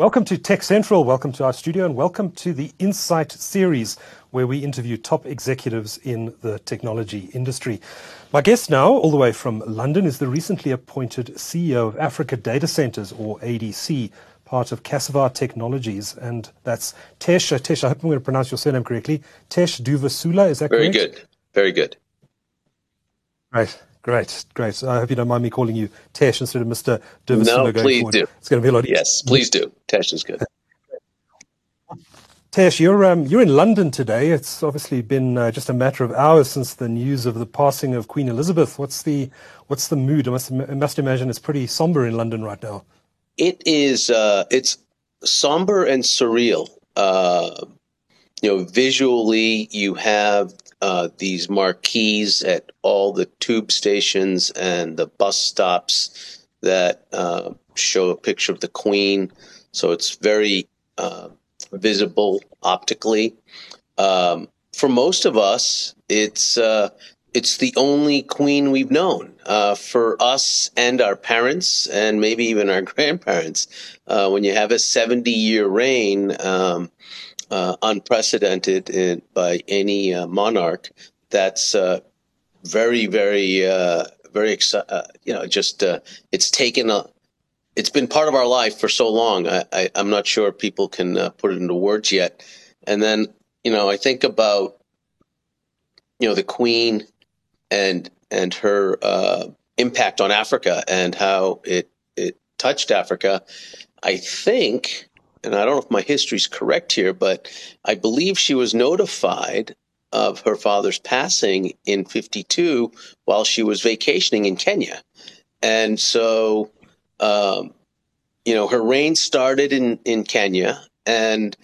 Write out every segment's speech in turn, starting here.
Welcome to Tech Central, welcome to our studio, and welcome to the Insight series, where we interview top executives in the technology industry. My guest now, all the way from London, is the recently appointed CEO of Africa Data Centers, or ADC, part of Cassava Technologies, and that's Tesh. Tesh, I hope I'm going to pronounce your surname correctly. Tesh Durvasula, is that Very correct? Very good. Very good. Right. Great, great. I hope you don't mind me calling you Tesh instead of Mr. Durvasula No, please forward. do. It's going to be a lot. Yes, please do. Tesh is good. Tesh, you're um, you're in London today. It's obviously been uh, just a matter of hours since the news of the passing of Queen Elizabeth. What's the what's the mood? I must, I must imagine it's pretty somber in London right now. It is. Uh, it's somber and surreal. Uh, you know, visually, you have uh, these marquees at all the tube stations and the bus stops that uh, show a picture of the Queen. So it's very uh, visible optically. Um, for most of us, it's uh, it's the only Queen we've known. Uh, for us and our parents, and maybe even our grandparents, uh, when you have a seventy-year reign. Um, uh, unprecedented in, by any uh, monarch. That's uh, very, very, uh, very exciting. you know, just uh, it's taken a. It's been part of our life for so long. I, I, am not sure people can uh, put it into words yet. And then, you know, I think about, you know, the Queen and and her uh, impact on Africa and how it it touched Africa. I think and I don't know if my history's correct here, but I believe she was notified of her father's passing in 52 while she was vacationing in Kenya. And so, um, you know, her reign started in, in Kenya and,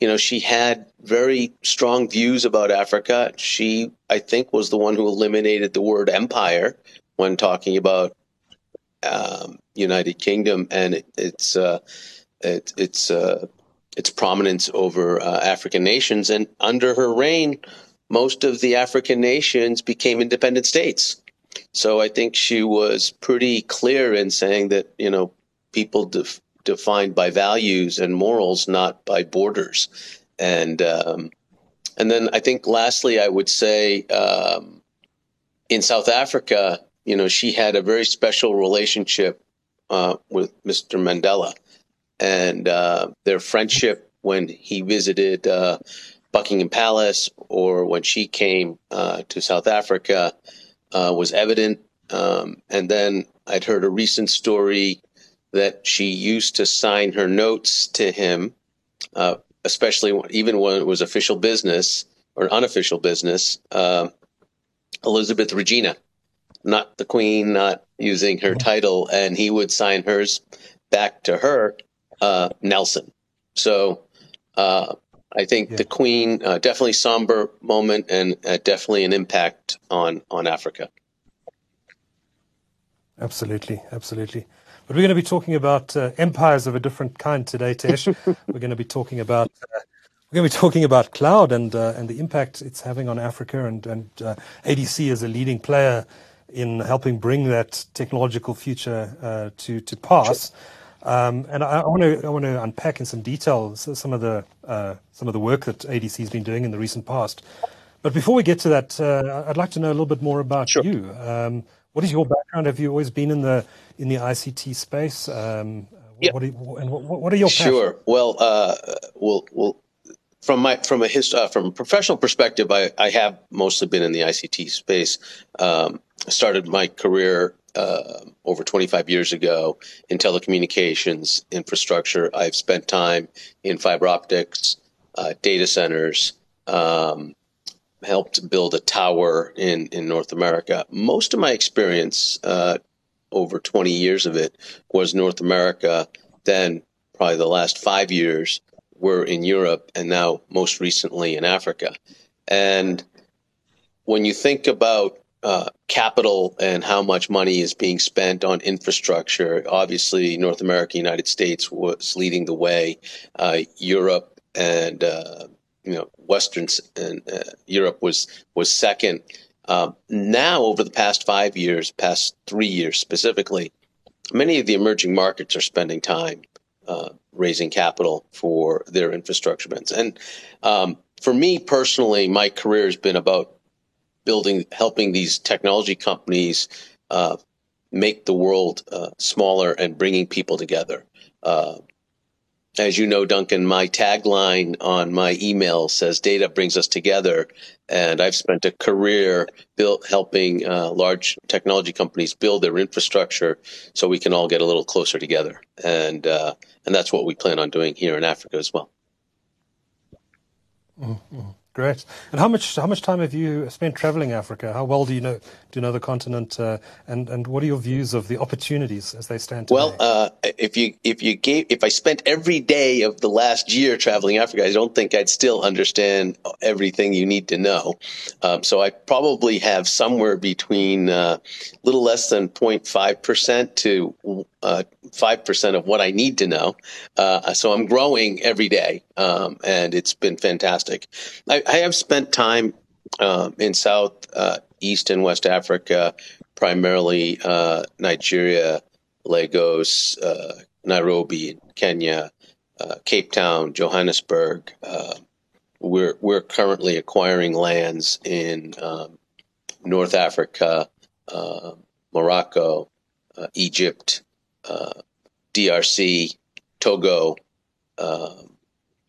you know, she had very strong views about Africa. She, I think, was the one who eliminated the word empire when talking about um, United Kingdom and it, it's, uh, it, its uh, its prominence over uh, African nations. And under her reign, most of the African nations became independent states. So I think she was pretty clear in saying that you know people def- defined by values and morals, not by borders. And um, and then I think lastly, I would say um, in South Africa, you know, she had a very special relationship uh, with Mr. Mandela and uh, their friendship when he visited uh, Buckingham Palace or when she came uh, to South Africa uh, was evident. Um, and then I'd heard a recent story that she used to sign her notes to him, uh, especially when, even when it was official business or unofficial business. Uh, Elizabeth Regina, not the Queen, not using her title, and he would sign hers back to her uh, Nelson. So uh, I think yeah. the Queen uh, definitely somber moment and uh, definitely an impact on on Africa. Absolutely, absolutely. But we're going to be talking about uh, empires of a different kind today, Tesh. we're going to be talking about uh, we're going to be talking about cloud and uh, and the impact it's having on Africa and and ADC is a leading player in helping bring that technological future to to pass. Sure. Um, and I, want to I want to unpack in some detail some of the uh, some of the work that ADC has been doing in the recent past. But before we get to that, uh, I'd like to know a little bit more about sure. you. Um, what is your background? Have you always been in the in the ICT space? Um, yeah. What are, and what, what are your sure? Well, uh, well, well, from my from a hist- uh, from a professional perspective, I, I have mostly been in the ICT space. Um, I started my career uh, over 25 years ago in telecommunications infrastructure. I've spent time in fiber optics, uh, data centers, um, helped build a tower in, in North America. Most of my experience, uh, over 20 years of it, was North America. Then, probably the last five years were in Europe, and now most recently in Africa. And when you think about uh, capital and how much money is being spent on infrastructure. Obviously, North America, United States was leading the way. Uh, Europe and uh, you know Western and uh, Europe was was second. Um, now, over the past five years, past three years specifically, many of the emerging markets are spending time uh, raising capital for their infrastructure events. And um, for me personally, my career has been about building, helping these technology companies uh, make the world uh, smaller and bringing people together. Uh, as you know, Duncan, my tagline on my email says data brings us together. And I've spent a career built, helping uh, large technology companies build their infrastructure so we can all get a little closer together. And, uh, and that's what we plan on doing here in Africa as well. Mm-hmm. Great. And how much how much time have you spent traveling Africa? How well do you know do you know the continent? Uh, and and what are your views of the opportunities as they stand today? Well, uh, if you if you gave if I spent every day of the last year traveling Africa, I don't think I'd still understand everything you need to know. Um, so I probably have somewhere between a uh, little less than 0.5 percent to uh, five percent of what I need to know. Uh, so I'm growing every day, um, and it's been fantastic. I, I have spent time um, in South, uh, East, and West Africa, primarily uh, Nigeria, Lagos, uh, Nairobi, Kenya, uh, Cape Town, Johannesburg. Uh, we're we're currently acquiring lands in um, North Africa, uh, Morocco, Egypt, DRC, Togo. Um,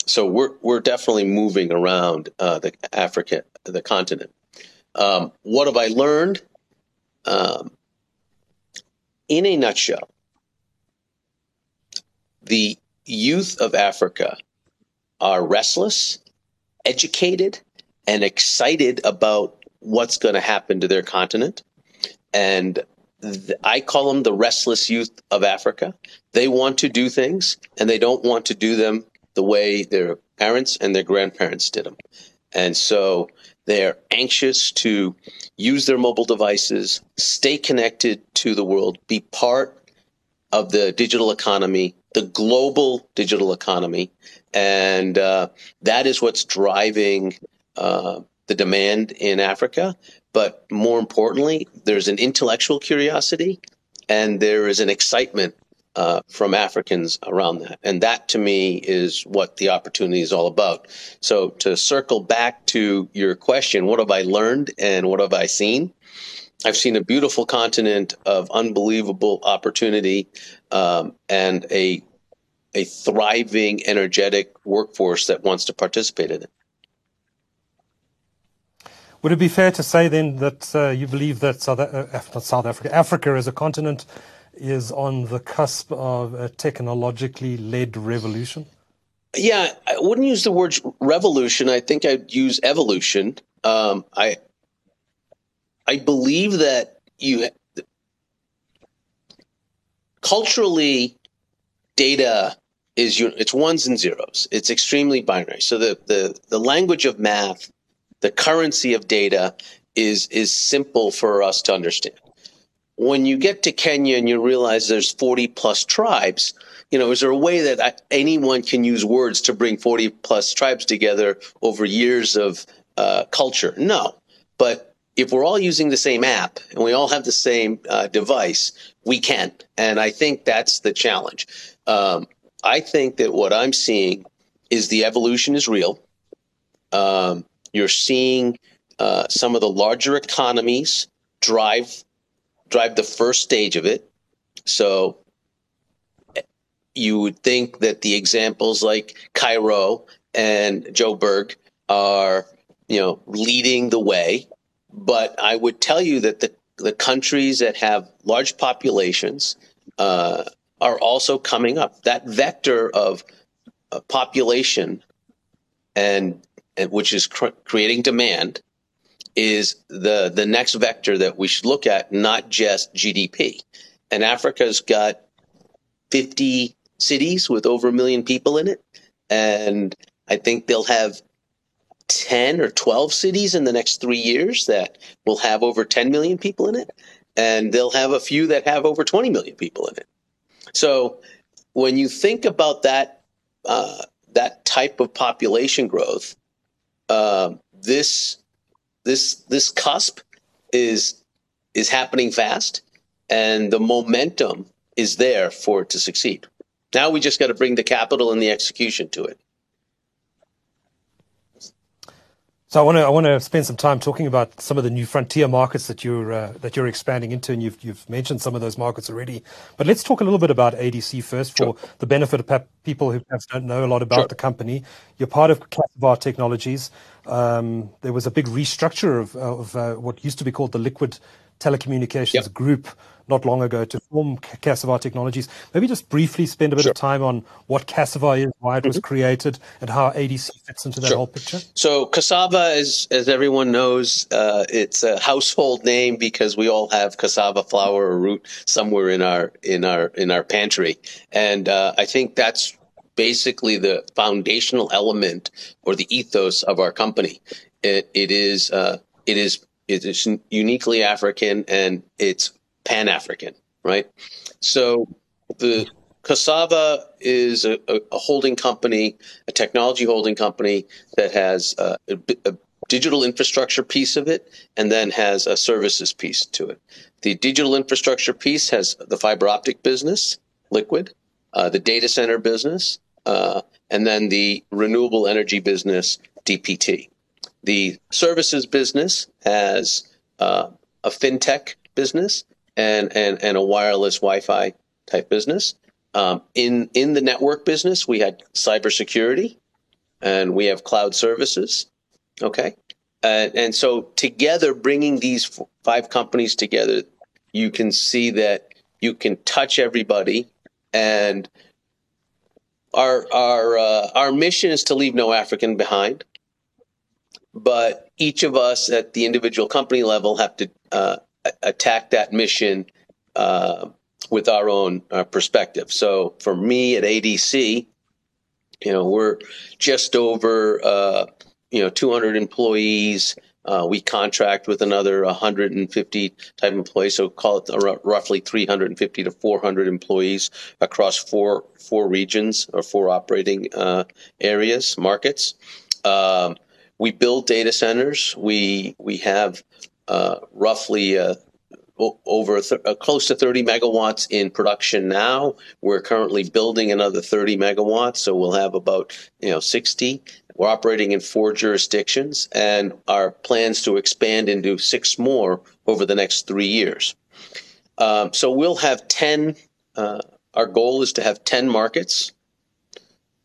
so we're we're definitely moving around uh, the Africa, the continent. Um, what have I learned? Um, in a nutshell, the youth of Africa are restless, educated, and excited about what's going to happen to their continent. And I call them the restless youth of Africa. They want to do things and they don't want to do them the way their parents and their grandparents did them. And so they're anxious to use their mobile devices, stay connected to the world, be part of the digital economy, the global digital economy. And uh, that is what's driving uh, the demand in Africa. But more importantly, there's an intellectual curiosity and there is an excitement uh, from Africans around that. And that to me is what the opportunity is all about. So to circle back to your question, what have I learned and what have I seen? I've seen a beautiful continent of unbelievable opportunity um, and a a thriving, energetic workforce that wants to participate in it. Would it be fair to say then that uh, you believe that South, uh, South Africa, Africa as a continent is on the cusp of a technologically led revolution? Yeah, I wouldn't use the word revolution. I think I'd use evolution. Um, I I believe that you culturally data is it's ones and zeros. It's extremely binary. So the the the language of math, the currency of data is is simple for us to understand when you get to Kenya and you realize there's 40 plus tribes, you know, is there a way that anyone can use words to bring 40 plus tribes together over years of uh, culture? No. But if we're all using the same app and we all have the same uh, device, we can. And I think that's the challenge. Um, I think that what I'm seeing is the evolution is real. Um, you're seeing uh, some of the larger economies drive drive the first stage of it. So you would think that the examples like Cairo and Joburg are, you know, leading the way. But I would tell you that the, the countries that have large populations uh, are also coming up. That vector of uh, population and, and which is cr- creating demand is the the next vector that we should look at, not just GDP. And Africa's got 50 cities with over a million people in it, and I think they'll have 10 or 12 cities in the next three years that will have over 10 million people in it, and they'll have a few that have over 20 million people in it. So when you think about that uh, that type of population growth, uh, this this this cusp is is happening fast, and the momentum is there for it to succeed. Now we just got to bring the capital and the execution to it. So I want to I want to spend some time talking about some of the new frontier markets that you're uh, that you're expanding into, and you've you've mentioned some of those markets already. But let's talk a little bit about ADC first, for sure. the benefit of people who perhaps don't know a lot about sure. the company. You're part of Cassava Technologies. Um, there was a big restructure of, of uh, what used to be called the Liquid Telecommunications yep. Group not long ago to form Cassava Technologies. Maybe just briefly spend a bit sure. of time on what Cassava is, why it mm-hmm. was created, and how ADC fits into that sure. whole picture. So cassava, is, as everyone knows, uh, it's a household name because we all have cassava flour or root somewhere in our in our in our pantry, and uh, I think that's basically the foundational element or the ethos of our company. It, it is uh, it is it is uniquely African and it's Pan African, right? So the Cassava is a, a, holding company, a technology holding company that has a, a, digital infrastructure piece of it and then has a services piece to it. The digital infrastructure piece has the fiber optic business, Liquid, uh, the data center business, uh, and then the renewable energy business, DPT. The services business has uh, a fintech business and, and, and a wireless Wi-Fi type business. Um, in in the network business, we had cybersecurity, and we have cloud services. Okay, uh, and so together, bringing these five companies together, you can see that you can touch everybody, and our our uh, our mission is to leave no African behind. But each of us at the individual company level have to uh, attack that mission uh, with our own uh, perspective. So for me at ADC, you know, we're just over, uh, you know, 200 employees. Uh, we contract with another 150 type employees, so call it r- roughly 350 to 400 employees across four four regions or four operating uh, areas, markets. Um, we build data centers. We we have roughly uh, over th- uh, close to 30 megawatts in production now. We're currently building another 30 megawatts, so we'll have about you know 60. We're operating in four jurisdictions, and our plans to expand into six more over the next three years. Um, so we'll have 10. Uh, our goal is to have 10 markets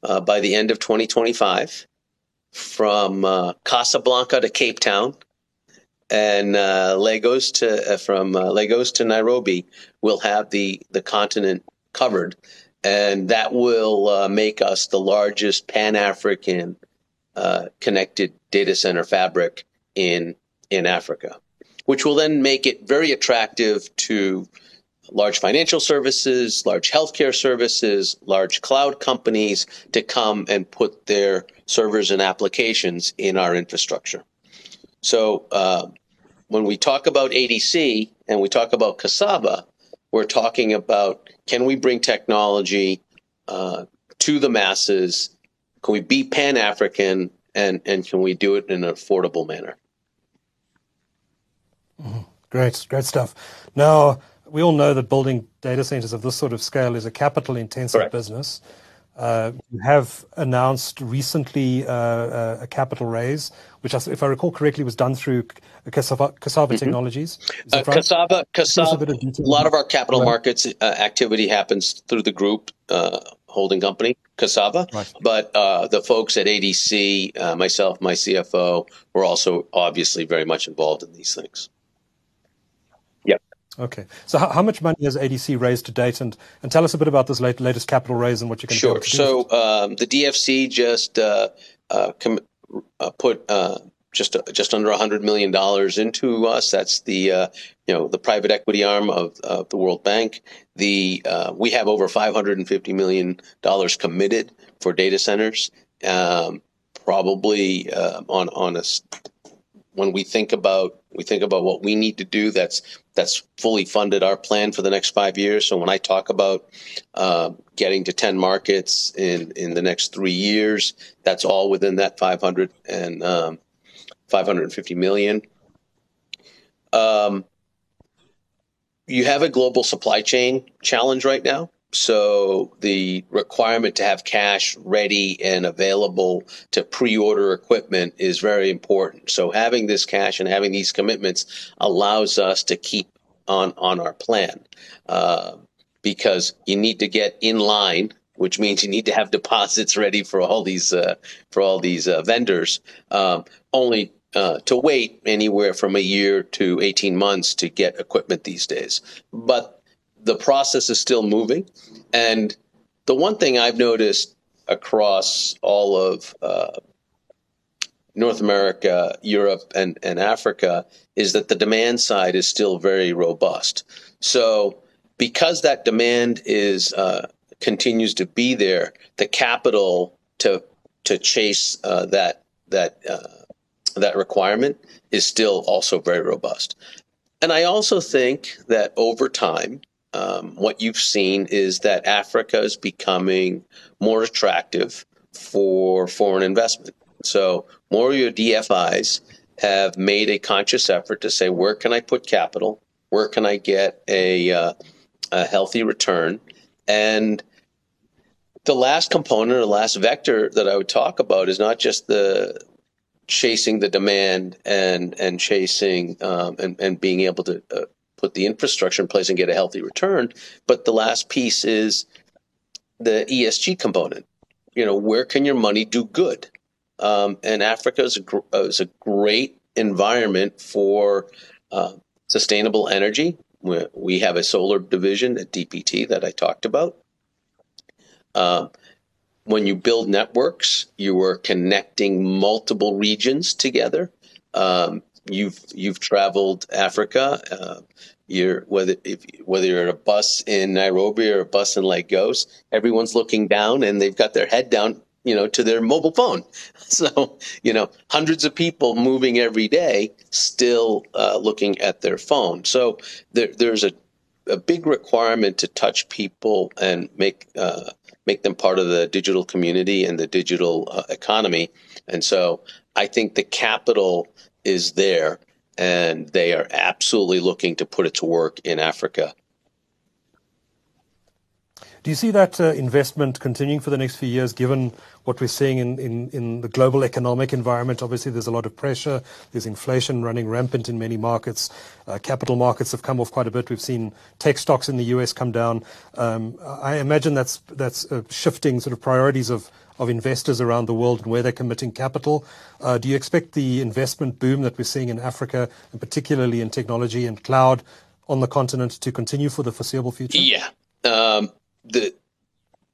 uh, by the end of 2025, from uh, Casablanca to Cape Town and uh, Lagos to uh, from uh, Lagos to Nairobi will have the the continent covered, and that will uh, make us the largest Pan African uh, connected data center fabric in in Africa, which will then make it very attractive to large financial services, large healthcare services, large cloud companies to come and put their servers and applications in our infrastructure. So uh, when we talk about ADC and we talk about Cassava, we're talking about can we bring technology uh, to the masses? Can we be Pan African and, and can we do it in an affordable manner? Mm-hmm. Great, great stuff. Now, we all know that building data centers of this sort of scale is a capital intensive business. Uh, you have announced recently uh, uh, a capital raise, which, if I recall correctly, was done through Cassava, Cassava mm-hmm. Technologies. Cassava, Cassava a, lot of our capital markets uh, activity happens through the group uh, holding company, Cassava. But the folks at ADC, myself, my CFO, were also obviously very much involved in these things. Okay. So how, how, much money has ADC raised to date? And, and tell us a bit about this late, latest capital raise and what you can do. sure. So um, the DFC just uh, uh, com- uh, put uh, just uh, just under $100 million into us. That's the uh, you know the private equity arm of, of the World Bank. The we have over $550 million committed for data centers. Um, probably on on a when we think about we think about what we need to do that's that's fully funded our plan for the next five years. So when i talk about uh, getting to 10 markets in in the next three years that's all within that 500 and um, 550 million. Um, you have a global supply chain challenge right now so the requirement to have cash ready and available to pre-order equipment is very important. So having this cash and having these commitments allows us to keep on on our plan uh, because you need to get in line, which means you need to have deposits ready for all these uh, for all these uh, vendors. Um, only uh, to wait anywhere from a year to 18 months to get equipment these days. But the process is still moving. And the one thing I've noticed across all of uh, North America, Europe, and, and Africa is that the demand side is still very robust. So, because that demand is uh, continues to be there, the capital to to chase uh, that that uh, that requirement is still also very robust. And I also think that over time, um, what you've seen is that Africa is becoming more attractive for foreign investment. So more of your DFIs have made a conscious effort to say, where can I put capital? Where can I get a, uh, a healthy return? And the last component or last vector that I would talk about is not just the chasing the demand and and chasing um, and and being able to uh, put the infrastructure in place and get a healthy return. But the last piece is the ESG component. You know, where can your money do good? Um, and Africa is a, uh, is a great environment for uh, sustainable energy. We have a solar division at DPT that I talked about. Uh, when you build networks, you are connecting multiple regions together. Um, you've you've traveled Africa. Uh, you're whether if whether you're a bus in Nairobi or a bus in Lagos, everyone's looking down and they've got their head down, you know, to their mobile phone. So you know, hundreds of people moving every day, still uh, looking at their phone. So there, there's a a big requirement to touch people and make uh, make them part of the digital community and the digital uh, economy. And so I think the capital is there, and they are absolutely looking to put it to work in Africa. Do you see that uh, investment continuing for the next few years, given what we're seeing in, in, in, the global economic environment? Obviously, there's a lot of pressure. There's inflation running rampant in many markets. Uh, capital markets have come off quite a bit. We've seen tech stocks in the US come down. Um, I imagine that's, that's uh, shifting sort of priorities of, of investors around the world and where they're committing capital. Uh, do you expect the investment boom that we're seeing in Africa, and particularly in technology and cloud on the continent, to continue for the foreseeable future? Yeah. Um,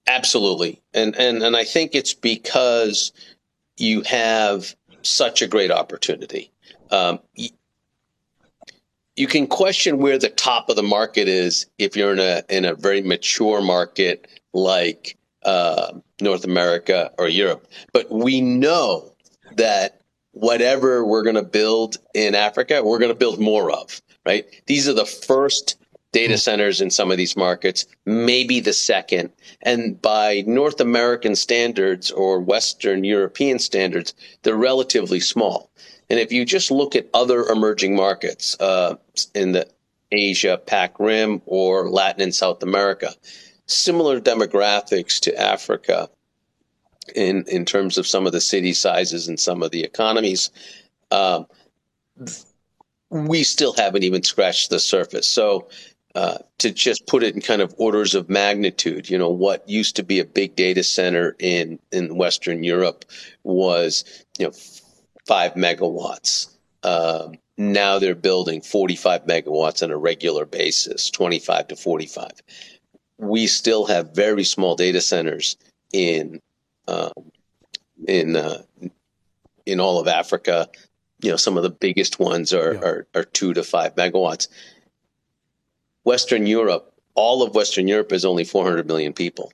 absolutely, and and and I think it's because you have such a great opportunity. Um, you can question where the top of the market is if you're in a in a very mature market like uh, North America or Europe. But we know that whatever we're going to build in Africa, we're going to build more of, right? These are the first data hmm. centers in some of these markets, maybe the second. And by North American standards or Western European standards, they're relatively small. And if you just look at other emerging markets uh, in the Asia, Pac Rim, or Latin and South America, similar demographics to Africa in in terms of some of the city sizes and some of the economies. Um, we still haven't even scratched the surface. So uh, to just put it in kind of orders of magnitude, you know, what used to be a big data center in in Western Europe was you know five megawatts. Um, now they're building 45 megawatts on a regular basis, 25 to 45 we still have very small data centers in uh, in uh, in all of Africa. You know, some of the biggest ones are, yeah. are, are two to five megawatts. Western Europe, all of Western Europe is only 400 million people.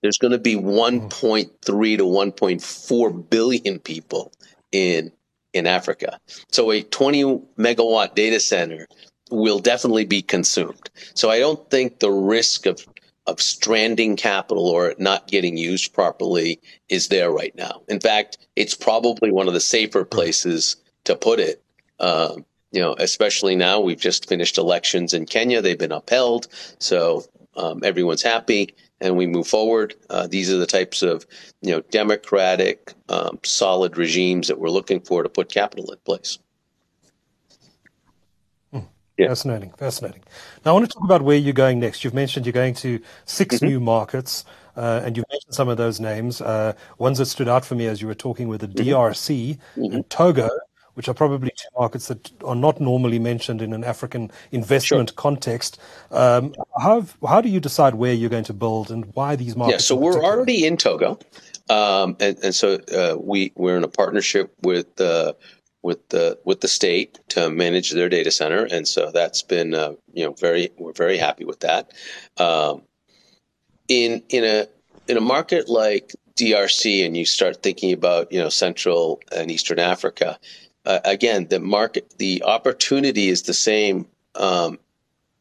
There's going to be 1.3 to 1.4 billion people in in Africa. So a 20 megawatt data center will definitely be consumed. So I don't think the risk of of stranding capital or not getting used properly is there right now. In fact, it's probably one of the safer places to put it. Um, you know, especially now we've just finished elections in Kenya; they've been upheld. So um, everyone's happy and we move forward. Uh, these are the types of you know democratic, um, solid regimes that we're looking for to put capital in place. Yeah. Fascinating, fascinating. Now, I want to talk about where you're going next. You've mentioned you're going to 6 mm-hmm. new markets, uh, and you've mentioned some of those names. Uh, ones that stood out for me as you were talking were the mm-hmm. DRC mm-hmm. and Togo, which are probably two markets that are not normally mentioned in an African investment sure. context. Um, how how do you decide where you're going to build and why these markets? Yeah, so we're already in Togo, um, and, and, so uh, we we're in a partnership with uh, with the with the state to manage their data center, and so that's been uh, you know very we're very happy with that. Um, in in a in a market like DRC, and you start thinking about you know Central and Eastern Africa, uh, again, the market, the opportunity is the same um,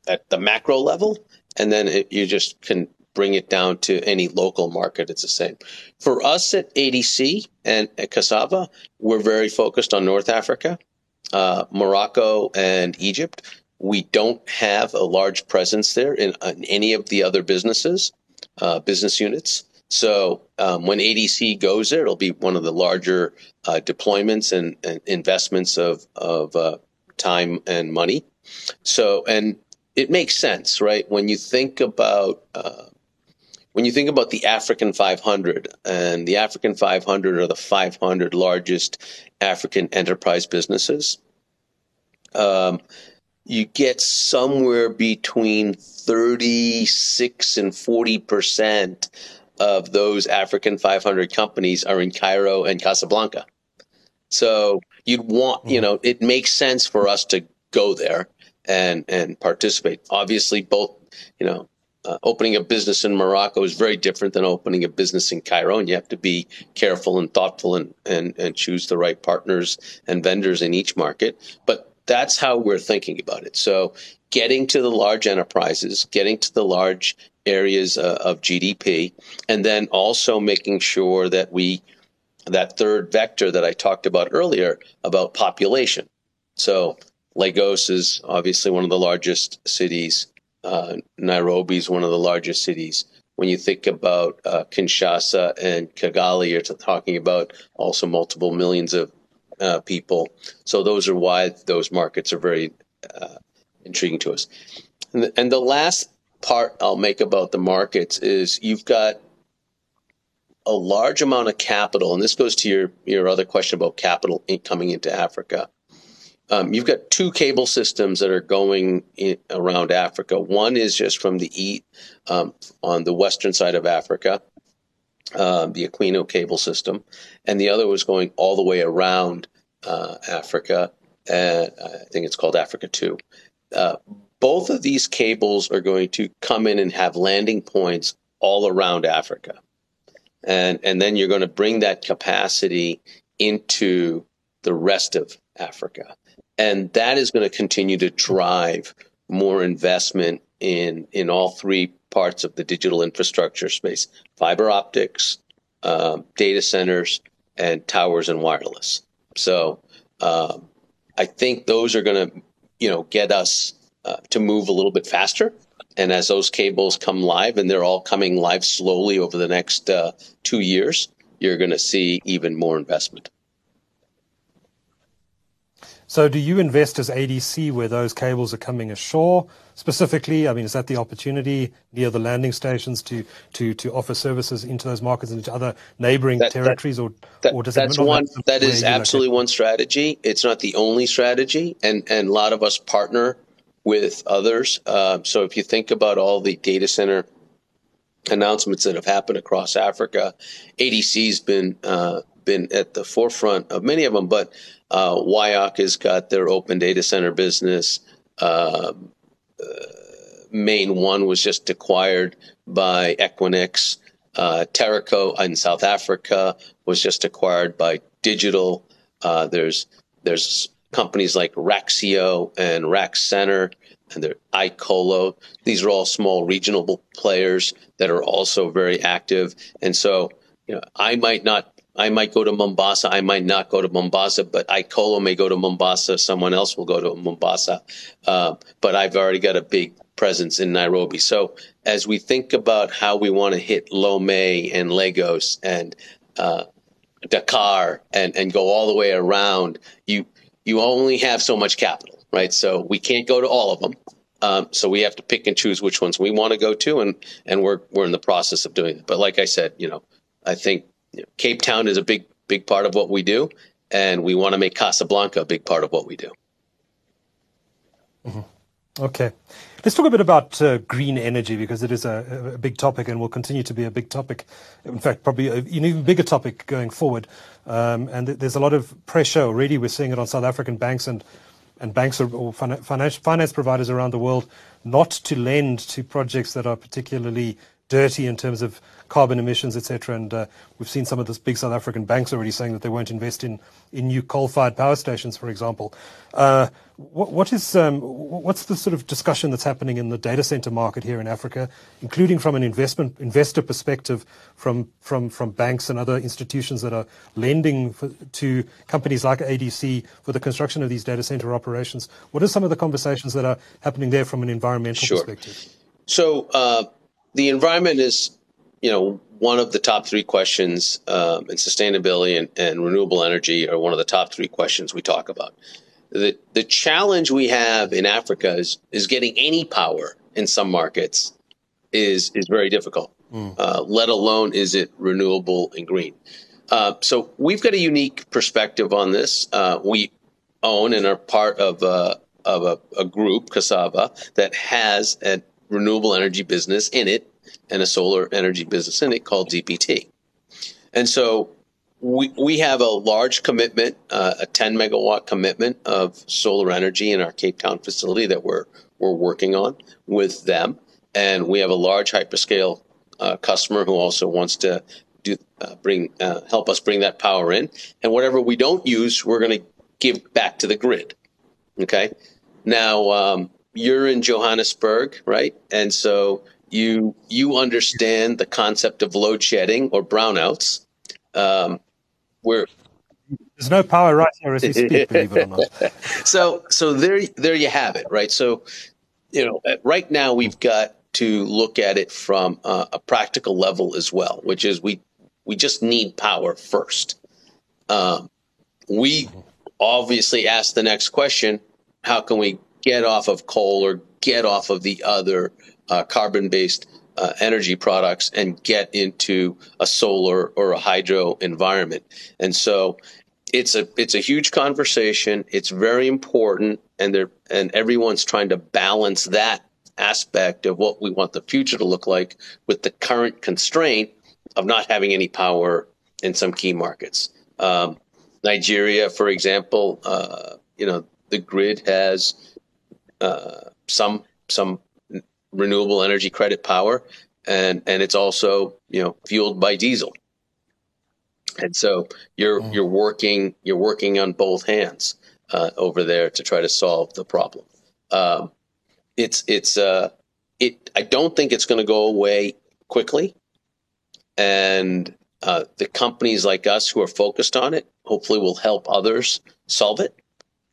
at the macro level, and then it, you just can bring it down to any local market. It's the same. For us at ADC and at Cassava, we're very focused on North Africa, uh, Morocco, and Egypt. We don't have a large presence there in, in any of the other businesses, uh, business units. So um, when ADC goes there, it'll be one of the larger uh, deployments and, and, investments of of uh, time and money. So and it makes sense, right? When you think about uh, when you think about the African 500, and the African 500 are the 500 largest African enterprise businesses. Um, you get somewhere between 36 and 40 percent of those African 500 companies are in Cairo and Casablanca. So you'd want, you mm-hmm. know, it makes sense for us to go there and and participate. Obviously, both, you know, uh, opening a business in Morocco is very different than opening a business in Cairo, and you have to be careful and thoughtful and and and choose the right partners and vendors in each market. But that's how we're thinking about it. So getting to the large enterprises, getting to the large areas uh, of GDP, and then also making sure that we that third vector that I talked about earlier about population. So Lagos is obviously one of the largest cities. Uh, Nairobi is one of the largest cities. When you think about uh, Kinshasa and Kigali, you're talking about also multiple millions of uh, people. So those are why those markets are very uh, intriguing to us. And the, and the last part I'll make about the markets is you've got a large amount of capital, and this goes to your your other question about capital in, coming into Africa. Um, you've got two cable systems that are going in, around Africa. One is just from the east um, on the western side of Africa, uh, the Equiano cable system, and the other was going all the way around uh, Africa. And I think it's called Africa Two. Uh, both of these cables are going to come in and have landing points all around Africa. And, and then you're going to bring that capacity into the rest of Africa. And that is going to continue to drive more investment in, in all three parts of the digital infrastructure space fiber optics, um, data centers, and towers and wireless. So um, I think those are going to you know get us uh, to move a little bit faster. And as those cables come live, and they're all coming live slowly over the next uh, two years, you're going to see even more investment. So, do you invest as ADC where those cables are coming ashore specifically? I mean, is that the opportunity near the landing stations to to to offer services into those markets and into other neighboring that, territories, that, or that, or does that's one that is absolutely one strategy. It's not the only strategy, and and a lot of us partner with others. Uh, so if you think about all the data center announcements that have happened across Africa, ADC's been uh, been at the forefront of many of them. But uh, has got their open data center business. Um, uh, MainOne was just acquired by Equinix. Uh, in South Africa was just acquired by Digital. Uh, there's there's companies like Raxio and Rax Center and their iColo. These are all small regional players that are also very active. And so, you know, I might not, I might go to Mombasa. I might not go to Mombasa, but iColo may go to Mombasa. Someone else will go to Mombasa. Uh, but I've already got a big presence in Nairobi. So as we think about how we want to hit Lomé and Lagos and uh, Dakar and, and go all the way around, you you only have so much capital, right? So we can't go to all of them. Um, so we have to pick and choose which ones we want to go to, and and we're we're in the process of doing it. But like I said, you know, I think Cape Town is a big big part of what we do, and we want to make Casablanca a big part of what we do. Mm-hmm. Okay. Let's talk a bit about uh, green energy because it is a, a, big topic and will continue to be a big topic. In fact, probably an even bigger topic going forward. Um, and th- there's a lot of pressure already. We're seeing it on South African banks and and banks or, or finance, finance providers around the world not to lend to projects that are particularly dirty in terms of carbon emissions, etc. And uh, we've seen some of the big South African banks already saying that they won't invest in, in new coal-fired power stations, for example. Uh, what, what is um, what's the sort of discussion that's happening in the data center market here in Africa, including from an investment investor perspective, from from from banks and other institutions that are lending for, to companies like ADC for the construction of these data center operations? What are some of the conversations that are happening there from an environmental sure. perspective? So uh, the environment is you know, one of the top three questions, um, and sustainability and, and, renewable energy are one of the top three questions we talk about. The the challenge we have in Africa is is getting any power in some markets is is very difficult. Mm. Uh, let alone is it renewable and green. Uh, so we've got a unique perspective on this. Uh, we own and are part of a of a, a group, Cassava, that has a renewable energy business in it and a solar energy business in it called DPT. And so we, we have a large commitment, uh, a 10 megawatt commitment of solar energy in our Cape Town facility that we're, we're working on with them. And we have a large hyperscale uh, customer who also wants to do, uh, bring, uh, help us bring that power in. And whatever we don't use, we're going to give back to the grid. Okay. Now, um, you're in Johannesburg, right? And so you you understand the concept of load shedding or brownouts. Um, where there's no power right here as we speak, believe it or not. so so there there you have it, right? So you know, right now we've got to look at it from uh, a practical level as well, which is we we just need power first. Um, we obviously ask the next question: How can we get off of coal or get off of the other uh, carbon based uh, energy products and get into a solar or a hydro environment. And so it's a it's a huge conversation. It's very important, and they and everyone's trying to balance that aspect of what we want the future to look like with the current constraint of not having any power in some key markets. Um, Nigeria, for example, uh, you know the grid has uh, some some renewable energy credit power, and and it's also you know fueled by diesel. And so you're mm. you're working you're working on both hands uh, over there to try to solve the problem. Um, it's it's uh, it. I don't think it's going to go away quickly, and uh, the companies like us who are focused on it hopefully will help others solve it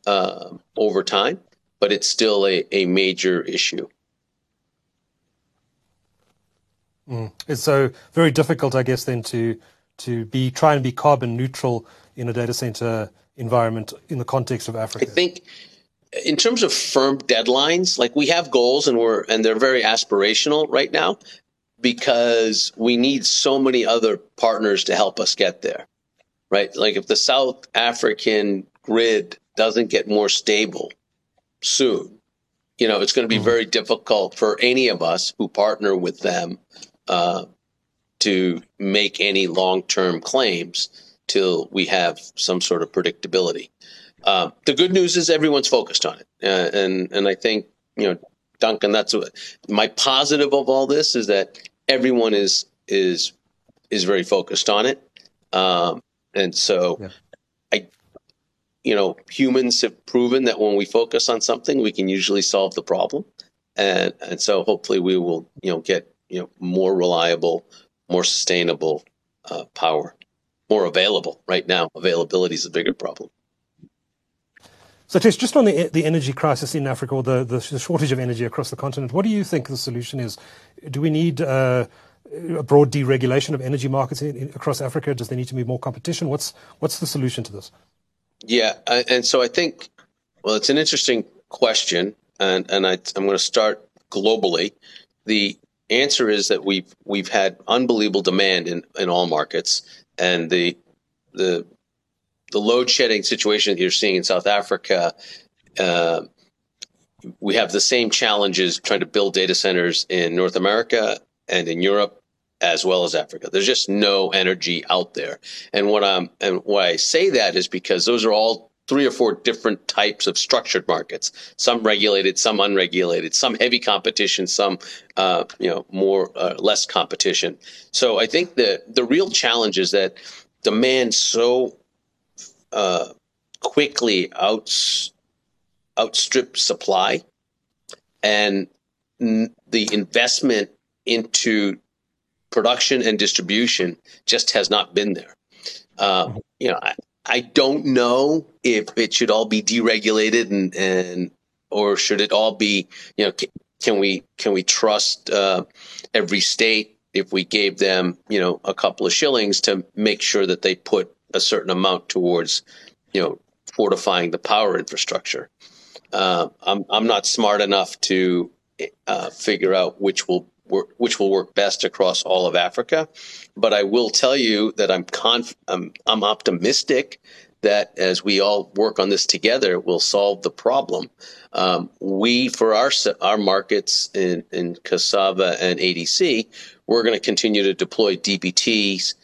uh, over time. But it's still a, a major issue. Mm. It's so very difficult, I guess, then to to be try and be carbon neutral in a data center environment in the context of Africa. I think in terms of firm deadlines, like we have goals and we're and they're very aspirational right now because we need so many other partners to help us get there. Right? Like if the South African grid doesn't get more stable soon, you know, it's going to be mm very difficult for any of us who partner with them uh, to make any long term claims till we have some sort of predictability. Uh, the good news is everyone's focused on it, uh, and and I think you know, Duncan. That's what my positive of all this is that everyone is is is very focused on it, um, and so yeah. You know, humans have proven that when we focus on something, we can usually solve the problem, and and so hopefully we will you know get you know more reliable, more sustainable uh, power, more available. Right now, availability is a bigger problem. So, Tesh, just on the the energy crisis in Africa or the, the shortage of energy across the continent, what do you think the solution is? Do we need uh, a broad deregulation of energy markets in, in, across Africa? Does there need to be more competition? What's what's the solution to this? Yeah, and so I think, well, it's an interesting question, and and I, I'm going to start globally. The answer is that we've we've had unbelievable demand in, in all markets, and the the the load shedding situation that you're seeing in South Africa. Uh, we have the same challenges trying to build data centers in North America and in Europe as well as Africa. There's just no energy out there. And what I'm and why I say that is because those are all three or four different types of structured markets. Some regulated, some unregulated, some heavy competition, some uh, you know more uh, less competition. So I think the the real challenge is that demand so uh, quickly outs outstrips supply, and n- the investment into production and distribution just has not been there. Uh, you know, I, I don't know if it should all be deregulated and, and or should it all be, you know, can we can we trust uh, every state if we gave them, you know, a couple of shillings to make sure that they put a certain amount towards, you know, fortifying the power infrastructure. Uh, I'm I'm not smart enough to uh, figure out which will which will work best across all of Africa. But I will tell you that I'm conf- I'm, I'm optimistic that as we all work on this together, we'll solve the problem. Um, we, for our our markets in, in cassava and ADC, we're going to continue to deploy DBT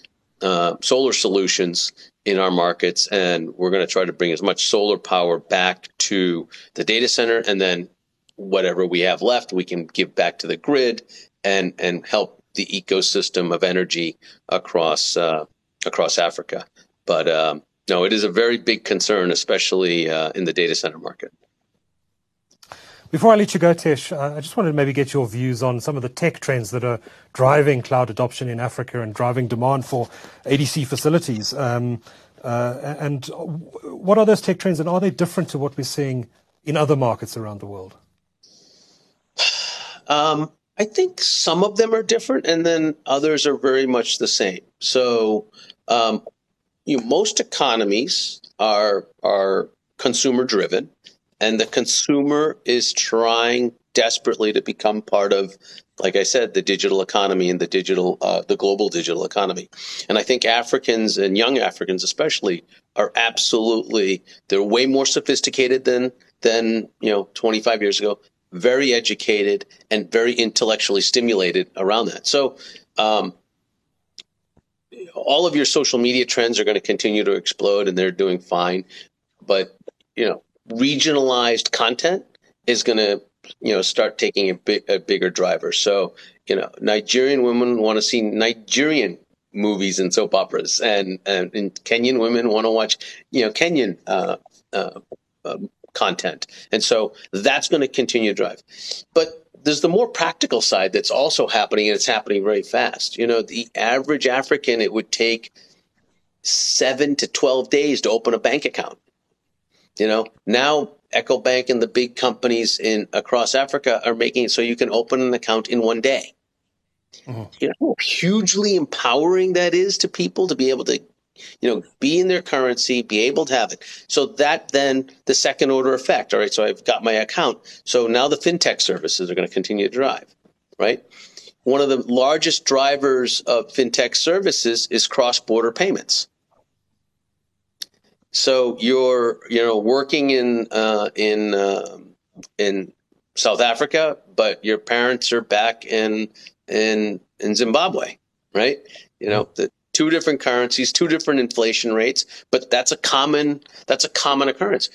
uh, solar solutions in our markets, and we're going to try to bring as much solar power back to the data center, and then whatever we have left, we can give back to the grid and and help the ecosystem of energy across uh, across Africa. But um, no, it is a very big concern, especially uh, in the data center market. Before I let you go, Tesh, uh, I just wanted to maybe get your views on some of the tech trends that are driving cloud adoption in Africa and driving demand for ADC facilities. Um, uh, and what are those tech trends, and are they different to what we're seeing in other markets around the world? Um, I think some of them are different, and then others are very much the same. So, um, you know, most economies are are consumer driven, and the consumer is trying desperately to become part of, like I said, the digital economy and the digital, uh, the global digital economy. And I think Africans and young Africans, especially, are absolutely they're way more sophisticated than than you know 25 years ago very educated and very intellectually stimulated around that. So, um, all of your social media trends are going to continue to explode, and they're doing fine. But you know, regionalized content is going to you know start taking a, a bigger driver. So you know, Nigerian women want to see Nigerian movies and soap operas, and and, and Kenyan women want to watch you know Kenyan uh, uh, uh, content. And so that's going to continue to drive. But there's the more practical side that's also happening, and it's happening very fast. You know, the average African, it would take seven to 12 days to open a bank account. You know, now Ecobank and the big companies in across Africa are making it so you can open an account in one day. Mm-hmm. You know hugely empowering that is to people to be able to you know, be in their currency, be able to have it. So that then the second order effect. All right, so I've got my account. So now the fintech services are going to continue to drive, right? One of the largest drivers of fintech services is cross-border payments. So you're, you know, working in uh, in uh, in South Africa, but your parents are back in in in Zimbabwe, right? You know, the two different currencies, two different inflation rates, but that's a common that's a common occurrence.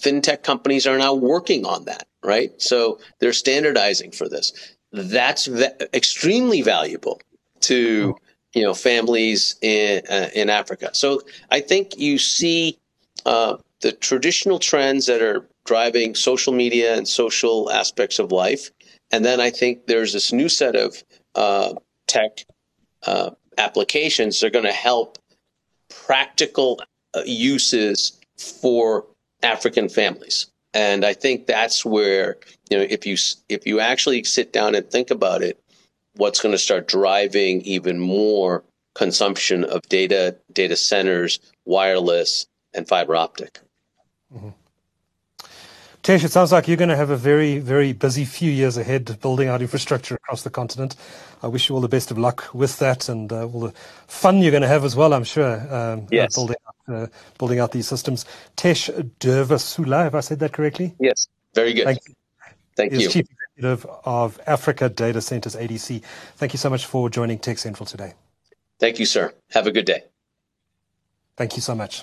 Fintech companies are now working on that, right? So they're standardizing for this. That's extremely valuable to you know families in uh, in Africa. So I think you see uh, the traditional trends that are driving social media and social aspects of life, and then I think there's this new set of uh, tech uh, applications are going to help practical uh, uses for African families. And I think that's where, you know, if you, if you actually sit down and think about it, what's going to start driving even more consumption of data, data centers, wireless, and fiber optic. Mm-hmm. Tesh, it sounds like you're going to have a very, very busy few years ahead building out infrastructure across the continent. I wish you all the best of luck with that and uh, all the fun you're going to have as well, I'm sure, um, yes. building, out, uh, building out these systems. Tesh Durvasula, have I said that correctly? Yes, very good. Thank you. Thank you. Chief Executive of Africa Data Centers, ADC. Thank you so much for joining Tech Central today. Thank you, sir. Have a good day. Thank you so much.